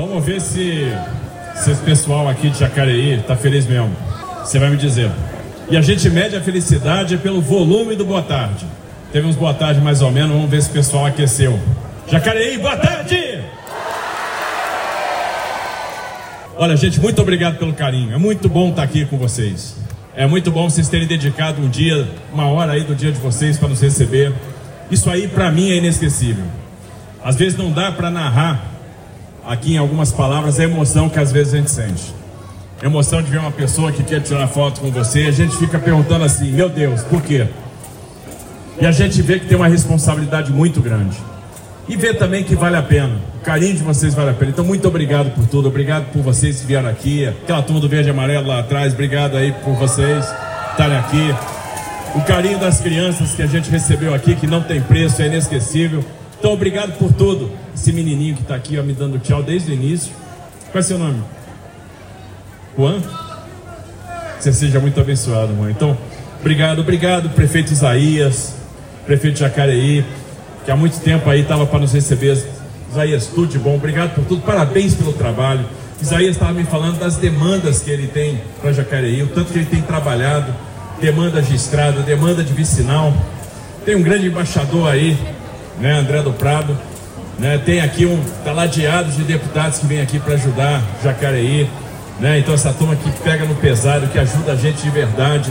Vamos ver se, se esse pessoal aqui de Jacareí tá feliz mesmo. Você vai me dizer. E a gente mede a felicidade pelo volume do boa tarde. Teve uns boa tarde mais ou menos, vamos ver se o pessoal aqueceu. Jacareí, boa tarde! Olha, gente, muito obrigado pelo carinho. É muito bom estar aqui com vocês. É muito bom vocês terem dedicado um dia, uma hora aí do dia de vocês para nos receber. Isso aí para mim é inesquecível. Às vezes não dá para narrar aqui em algumas palavras a emoção que às vezes a gente sente. Emoção de ver uma pessoa que quer tirar foto com você, a gente fica perguntando assim: "Meu Deus, por quê?" E a gente vê que tem uma responsabilidade muito grande. E vê também que vale a pena. O carinho de vocês vale a pena. Então, muito obrigado por tudo. Obrigado por vocês que vieram aqui. Aquela turma do verde e amarelo lá atrás. Obrigado aí por vocês estarem aqui. O carinho das crianças que a gente recebeu aqui, que não tem preço, é inesquecível. Então, obrigado por tudo. Esse menininho que está aqui ó, me dando tchau desde o início. Qual é seu nome? Juan? Você seja muito abençoado, mãe. Então, obrigado, obrigado, prefeito Isaías, prefeito Jacareí, que há muito tempo aí estava para nos receber. Isaías, tudo de bom, obrigado por tudo, parabéns pelo trabalho. Isaías estava me falando das demandas que ele tem para Jacareí, o tanto que ele tem trabalhado, demanda de estrada, demanda de vicinal. Tem um grande embaixador aí, né, André do Prado. Né, tem aqui um taladeado de deputados que vem aqui para ajudar Jacareí. Né, então essa turma que pega no pesado, que ajuda a gente de verdade.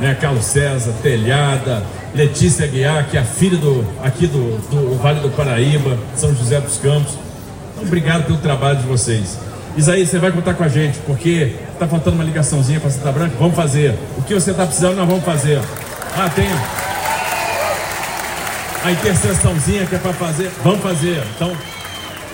Né, Carlos César, Telhada, Letícia Guiar, que é a filha do, aqui do, do Vale do Paraíba, São José dos Campos. Então, obrigado pelo trabalho de vocês. Isaías, você vai contar com a gente, porque está faltando uma ligaçãozinha para Santa Branca? Vamos fazer. O que você está precisando, nós vamos fazer. Ah, tem a interseçãozinha que é para fazer, vamos fazer. Então,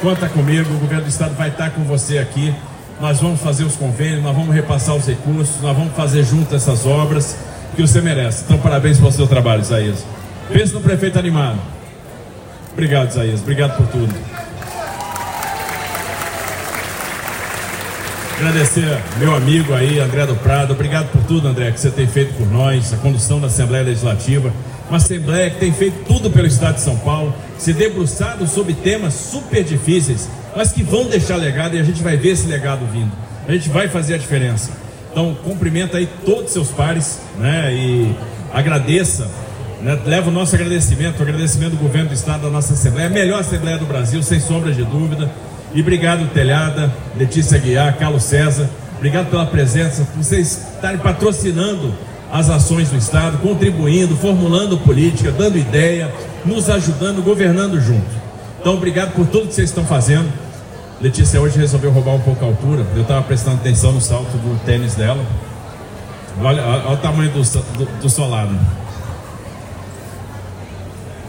conta comigo, o governo do estado vai estar com você aqui. Nós vamos fazer os convênios, nós vamos repassar os recursos, nós vamos fazer junto essas obras que você merece. Então, parabéns pelo seu trabalho, Isaías. Pense no prefeito animado. Obrigado, Isaías. Obrigado por tudo. Agradecer meu amigo aí, André do Prado. Obrigado por tudo, André, que você tem feito por nós, a condução da Assembleia Legislativa. Uma Assembleia que tem feito tudo pelo Estado de São Paulo, se debruçado sobre temas super difíceis, mas que vão deixar legado e a gente vai ver esse legado vindo. A gente vai fazer a diferença. Então, cumprimenta aí todos os seus pares, né? E agradeça, né? leva o nosso agradecimento, o agradecimento do governo do Estado, da nossa Assembleia, a melhor Assembleia do Brasil, sem sombra de dúvida. E obrigado, Telhada, Letícia Guiar, Carlos César. Obrigado pela presença, por vocês estarem patrocinando as ações do Estado, contribuindo, formulando política, dando ideia, nos ajudando, governando junto. Então, obrigado por tudo que vocês estão fazendo. Letícia hoje resolveu roubar um pouco a altura. Eu estava prestando atenção no salto do tênis dela. Olha, olha o tamanho do, do, do solado.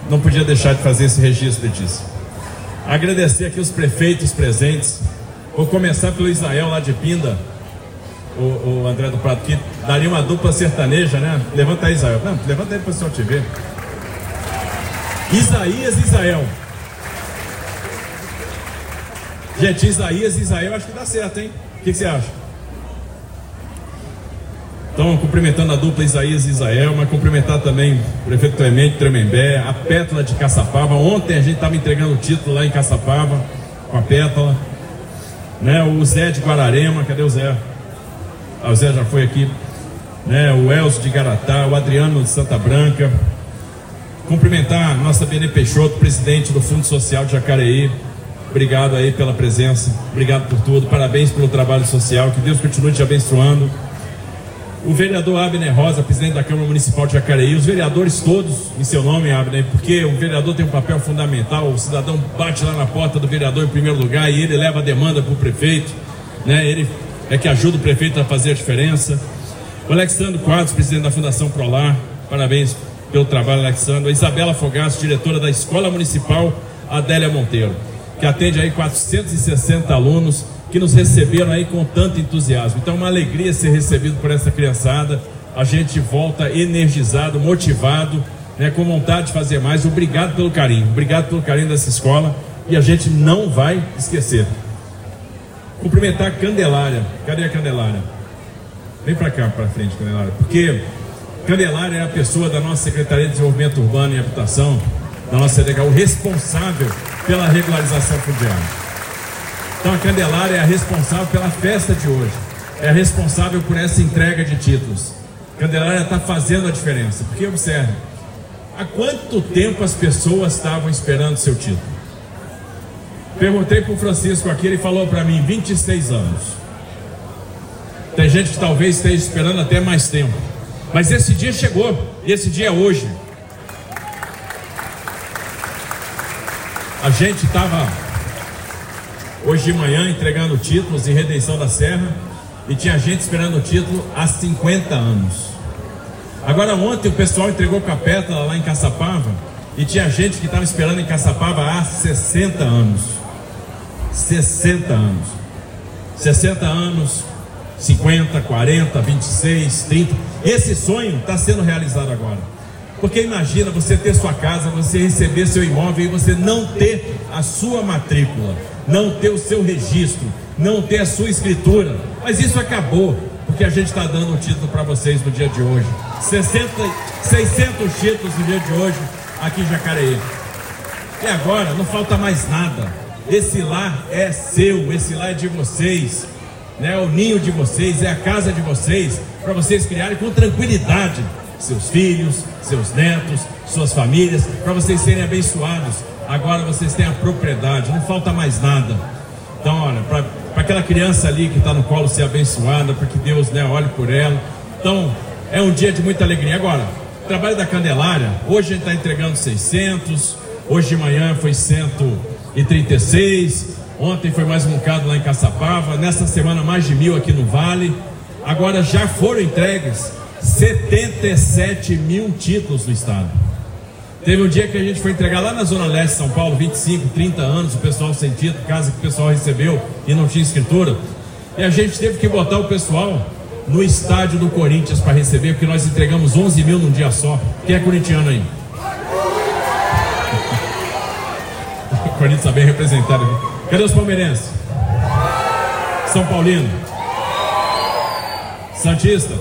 Não podia deixar de fazer esse registro, Letícia. Agradecer aqui os prefeitos presentes. Vou começar pelo Israel lá de Pinda, o, o André do Prato, que daria uma dupla sertaneja, né? Levanta aí, Israel. Não, levanta aí para o senhor te ver. Isaías e Israel. Gente, Isaías e Israel acho que dá certo, hein? O que, que você acha? Então, cumprimentando a dupla Isaías e Israel, mas cumprimentar também o prefeito Clemente Tremembé, a Pétala de Caçapava. Ontem a gente estava entregando o título lá em Caçapava, com a Pétala. Né? O Zé de Guararema, cadê o Zé? O Zé já foi aqui. Né? O Elcio de Garatá, o Adriano de Santa Branca. Cumprimentar a nossa Bene Peixoto, presidente do Fundo Social de Jacareí. Obrigado aí pela presença, obrigado por tudo, parabéns pelo trabalho social, que Deus continue te abençoando o vereador Abner Rosa, presidente da Câmara Municipal de Jacareí, os vereadores todos em seu nome, Abner, porque o vereador tem um papel fundamental, o cidadão bate lá na porta do vereador em primeiro lugar e ele leva a demanda para o prefeito, né? ele é que ajuda o prefeito a fazer a diferença. O Alexandre Quadros, presidente da Fundação Prolar, parabéns pelo trabalho, Alexandre. A Isabela Fogaço, diretora da Escola Municipal Adélia Monteiro, que atende aí 460 alunos que nos receberam aí com tanto entusiasmo. Então, uma alegria ser recebido por essa criançada. A gente volta energizado, motivado, né, com vontade de fazer mais. Obrigado pelo carinho, obrigado pelo carinho dessa escola e a gente não vai esquecer. Cumprimentar a Candelária. Cadê a Candelária? Vem para cá, para frente, Candelária. Porque Candelária é a pessoa da nossa Secretaria de Desenvolvimento Urbano e Habitação, da nossa CDH, o responsável pela regularização fundiária. Então a Candelária é a responsável pela festa de hoje, é a responsável por essa entrega de títulos. Candelária está fazendo a diferença, porque observe, há quanto tempo as pessoas estavam esperando seu título? Perguntei para o Francisco aqui, ele falou para mim 26 anos. Tem gente que talvez esteja esperando até mais tempo. Mas esse dia chegou, esse dia é hoje. A gente estava hoje de manhã entregando títulos em Redenção da Serra e tinha gente esperando o título há 50 anos. Agora ontem o pessoal entregou capeta lá em Caçapava e tinha gente que estava esperando em Caçapava há 60 anos. 60 anos. 60 anos, 50, 40, 26, 30. Esse sonho está sendo realizado agora. Porque imagina você ter sua casa, você receber seu imóvel e você não ter a sua matrícula, não ter o seu registro, não ter a sua escritura. Mas isso acabou, porque a gente está dando um título para vocês no dia de hoje. 60, 600 títulos no dia de hoje aqui em Jacareí. E agora não falta mais nada. Esse lar é seu, esse lar é de vocês, né? O ninho de vocês, é a casa de vocês, para vocês criarem com tranquilidade seus filhos, seus netos, suas famílias, para vocês serem abençoados. Agora vocês têm a propriedade, não falta mais nada. Então, olha, para aquela criança ali que está no colo ser abençoada, para que Deus né, olhe por ela. Então, é um dia de muita alegria. Agora, o trabalho da Candelária, hoje a gente está entregando 600, hoje de manhã foi 136, ontem foi mais um bocado lá em Caçapava, nessa semana mais de mil aqui no Vale. Agora já foram entregues 77 mil títulos no estado. Teve um dia que a gente foi entregar lá na Zona Leste de São Paulo, 25, 30 anos, o pessoal sem título, casa que o pessoal recebeu e não tinha escritura. E a gente teve que botar o pessoal no estádio do Corinthians para receber, porque nós entregamos 11 mil num dia só. Quem é corintiano aí? O Corinthians está bem representado aqui. Cadê os palmeirenses? São Paulino? Santista?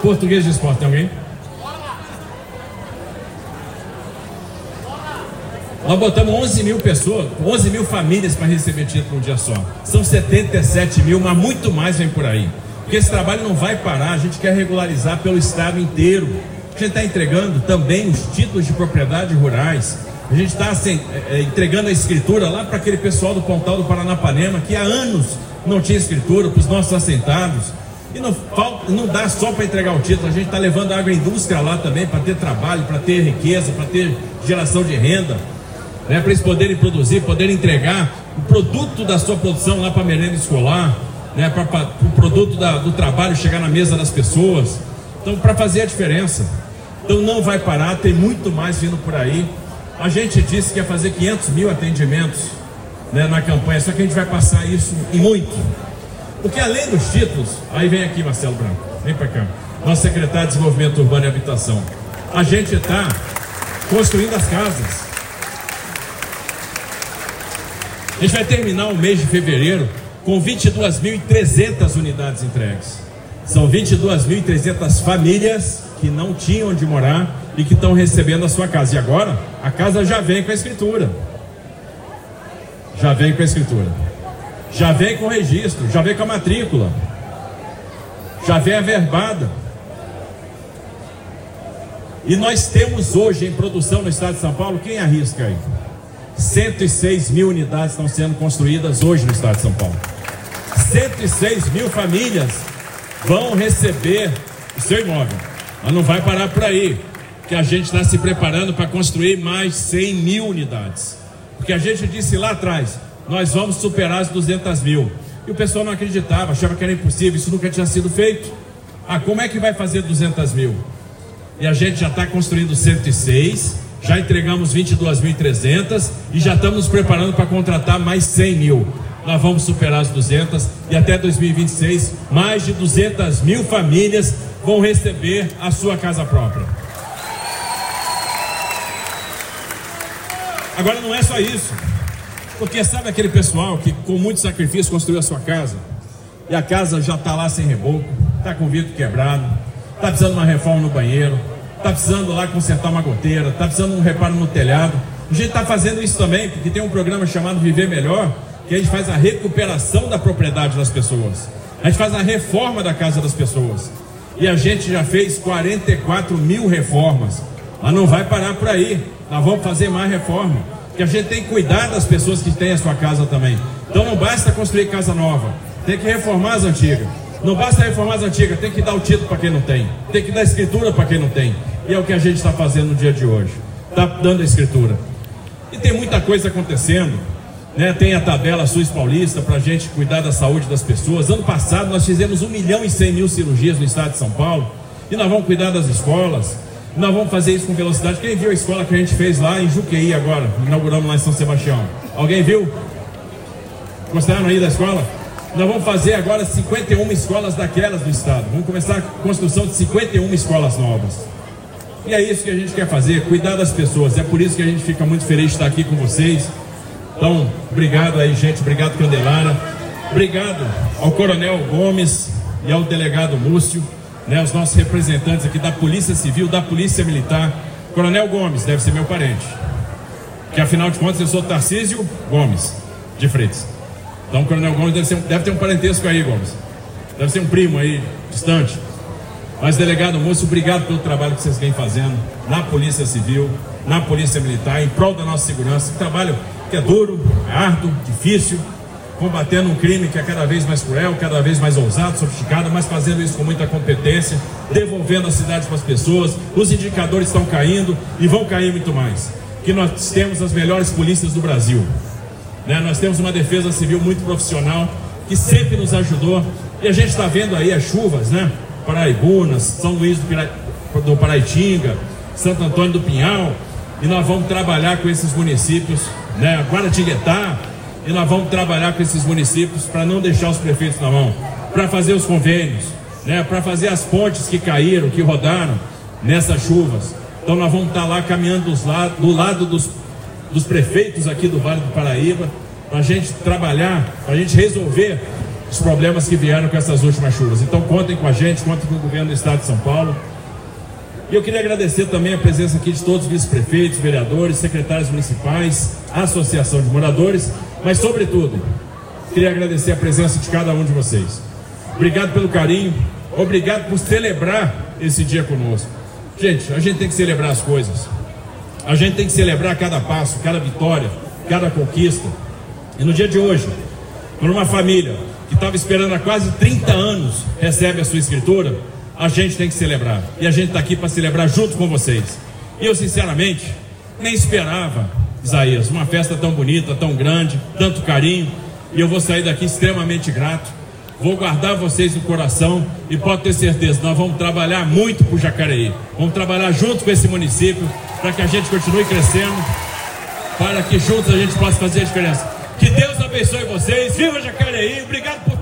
Português de esporte, tem alguém? Nós botamos 11 mil pessoas, 11 mil famílias para receber título num dia só. São 77 mil, mas muito mais vem por aí. Porque esse trabalho não vai parar, a gente quer regularizar pelo estado inteiro. A gente está entregando também os títulos de propriedade rurais. A gente está assim, é, é, entregando a escritura lá para aquele pessoal do Pontal do Paranapanema que há anos não tinha escritura, para os nossos assentados. E não, falta, não dá só para entregar o título, a gente está levando a agroindústria lá também para ter trabalho, para ter riqueza, para ter geração de renda né, para eles poderem produzir, poderem entregar o produto da sua produção lá para a merenda escolar, né, para o produto da, do trabalho chegar na mesa das pessoas. Então, para fazer a diferença. Então, não vai parar, tem muito mais vindo por aí. A gente disse que ia fazer 500 mil atendimentos né, na campanha, só que a gente vai passar isso em muito. Porque além dos títulos, aí vem aqui Marcelo Branco, vem para cá, nosso secretário de Desenvolvimento Urbano e Habitação. A gente está construindo as casas. A gente vai terminar o mês de fevereiro com 22.300 unidades entregues. São 22.300 famílias que não tinham onde morar e que estão recebendo a sua casa. E agora a casa já vem com a escritura. Já vem com a escritura. Já vem com o registro, já vem com a matrícula. Já vem a verbada. E nós temos hoje em produção no estado de São Paulo, quem arrisca aí? 106 mil unidades estão sendo construídas hoje no estado de São Paulo. 106 mil famílias vão receber o seu imóvel. Mas não vai parar por aí, que a gente está se preparando para construir mais 100 mil unidades. Porque a gente disse lá atrás, nós vamos superar as 200 mil. E o pessoal não acreditava, achava que era impossível, isso nunca tinha sido feito. Ah, como é que vai fazer 200 mil? E a gente já está construindo 106 já entregamos 22.300 e já estamos nos preparando para contratar mais 100 mil. Nós vamos superar as 200 e até 2026 mais de 200 mil famílias vão receber a sua casa própria. Agora não é só isso, porque sabe aquele pessoal que com muito sacrifício construiu a sua casa e a casa já está lá sem reboco, está com vidro quebrado, está precisando de uma reforma no banheiro, está precisando lá consertar uma goteira, está precisando de um reparo no telhado. A gente está fazendo isso também, porque tem um programa chamado Viver Melhor, que a gente faz a recuperação da propriedade das pessoas. A gente faz a reforma da casa das pessoas. E a gente já fez 44 mil reformas. Mas não vai parar por aí. Nós vamos fazer mais reforma. Porque a gente tem que cuidar das pessoas que têm a sua casa também. Então não basta construir casa nova. Tem que reformar as antigas. Não basta reformar as antigas, tem que dar o título para quem não tem. Tem que dar escritura para quem não tem. E é o que a gente está fazendo no dia de hoje. Está dando a escritura. E tem muita coisa acontecendo. Né? Tem a tabela SUS Paulista para a gente cuidar da saúde das pessoas. Ano passado nós fizemos 1 milhão e 100 mil cirurgias no estado de São Paulo. E nós vamos cuidar das escolas. Nós vamos fazer isso com velocidade. Quem viu a escola que a gente fez lá em Juqueí agora? Inauguramos lá em São Sebastião. Alguém viu? Gostaram aí da escola? Nós vamos fazer agora 51 escolas daquelas do estado. Vamos começar a construção de 51 escolas novas. E é isso que a gente quer fazer, cuidar das pessoas. É por isso que a gente fica muito feliz de estar aqui com vocês. Então, obrigado aí, gente. Obrigado, Candelara. Obrigado ao Coronel Gomes e ao delegado Múcio, né, os nossos representantes aqui da Polícia Civil, da Polícia Militar. Coronel Gomes deve ser meu parente. Que afinal de contas eu sou Tarcísio Gomes de Freitas. Então, o Coronel Gomes deve, ser, deve ter um parentesco aí, Gomes. Deve ser um primo aí, distante. Mas, delegado Moço, obrigado pelo trabalho que vocês vêm fazendo na Polícia Civil, na Polícia Militar, em prol da nossa segurança. Um trabalho que é duro, é árduo, difícil, combatendo um crime que é cada vez mais cruel, cada vez mais ousado, sofisticado, mas fazendo isso com muita competência, devolvendo a cidade para as pessoas. Os indicadores estão caindo e vão cair muito mais. Que nós temos as melhores polícias do Brasil. Né? Nós temos uma defesa civil muito profissional que sempre nos ajudou. E a gente está vendo aí as chuvas, né? Paraibunas, São Luís do, Pira... do Paraitinga, Santo Antônio do Pinhal. E nós vamos trabalhar com esses municípios, né? Guaratinguetá. E nós vamos trabalhar com esses municípios para não deixar os prefeitos na mão, para fazer os convênios, né? Para fazer as pontes que caíram, que rodaram nessas chuvas. Então nós vamos estar tá lá caminhando do lado dos dos prefeitos aqui do Vale do Paraíba, para a gente trabalhar, para a gente resolver os problemas que vieram com essas últimas chuvas. Então contem com a gente, contem com o governo do Estado de São Paulo. E eu queria agradecer também a presença aqui de todos os vice-prefeitos, vereadores, secretários municipais, associação de moradores, mas sobretudo, queria agradecer a presença de cada um de vocês. Obrigado pelo carinho, obrigado por celebrar esse dia conosco. Gente, a gente tem que celebrar as coisas. A gente tem que celebrar cada passo, cada vitória, cada conquista. E no dia de hoje, quando uma família que estava esperando há quase 30 anos recebe a sua escritura, a gente tem que celebrar. E a gente está aqui para celebrar junto com vocês. E eu, sinceramente, nem esperava, Isaías, uma festa tão bonita, tão grande, tanto carinho. E eu vou sair daqui extremamente grato. Vou guardar vocês no coração e pode ter certeza, nós vamos trabalhar muito para o Jacareí. Vamos trabalhar junto com esse município para que a gente continue crescendo, para que juntos a gente possa fazer a diferença. Que Deus abençoe vocês. Viva Jacareí! Obrigado por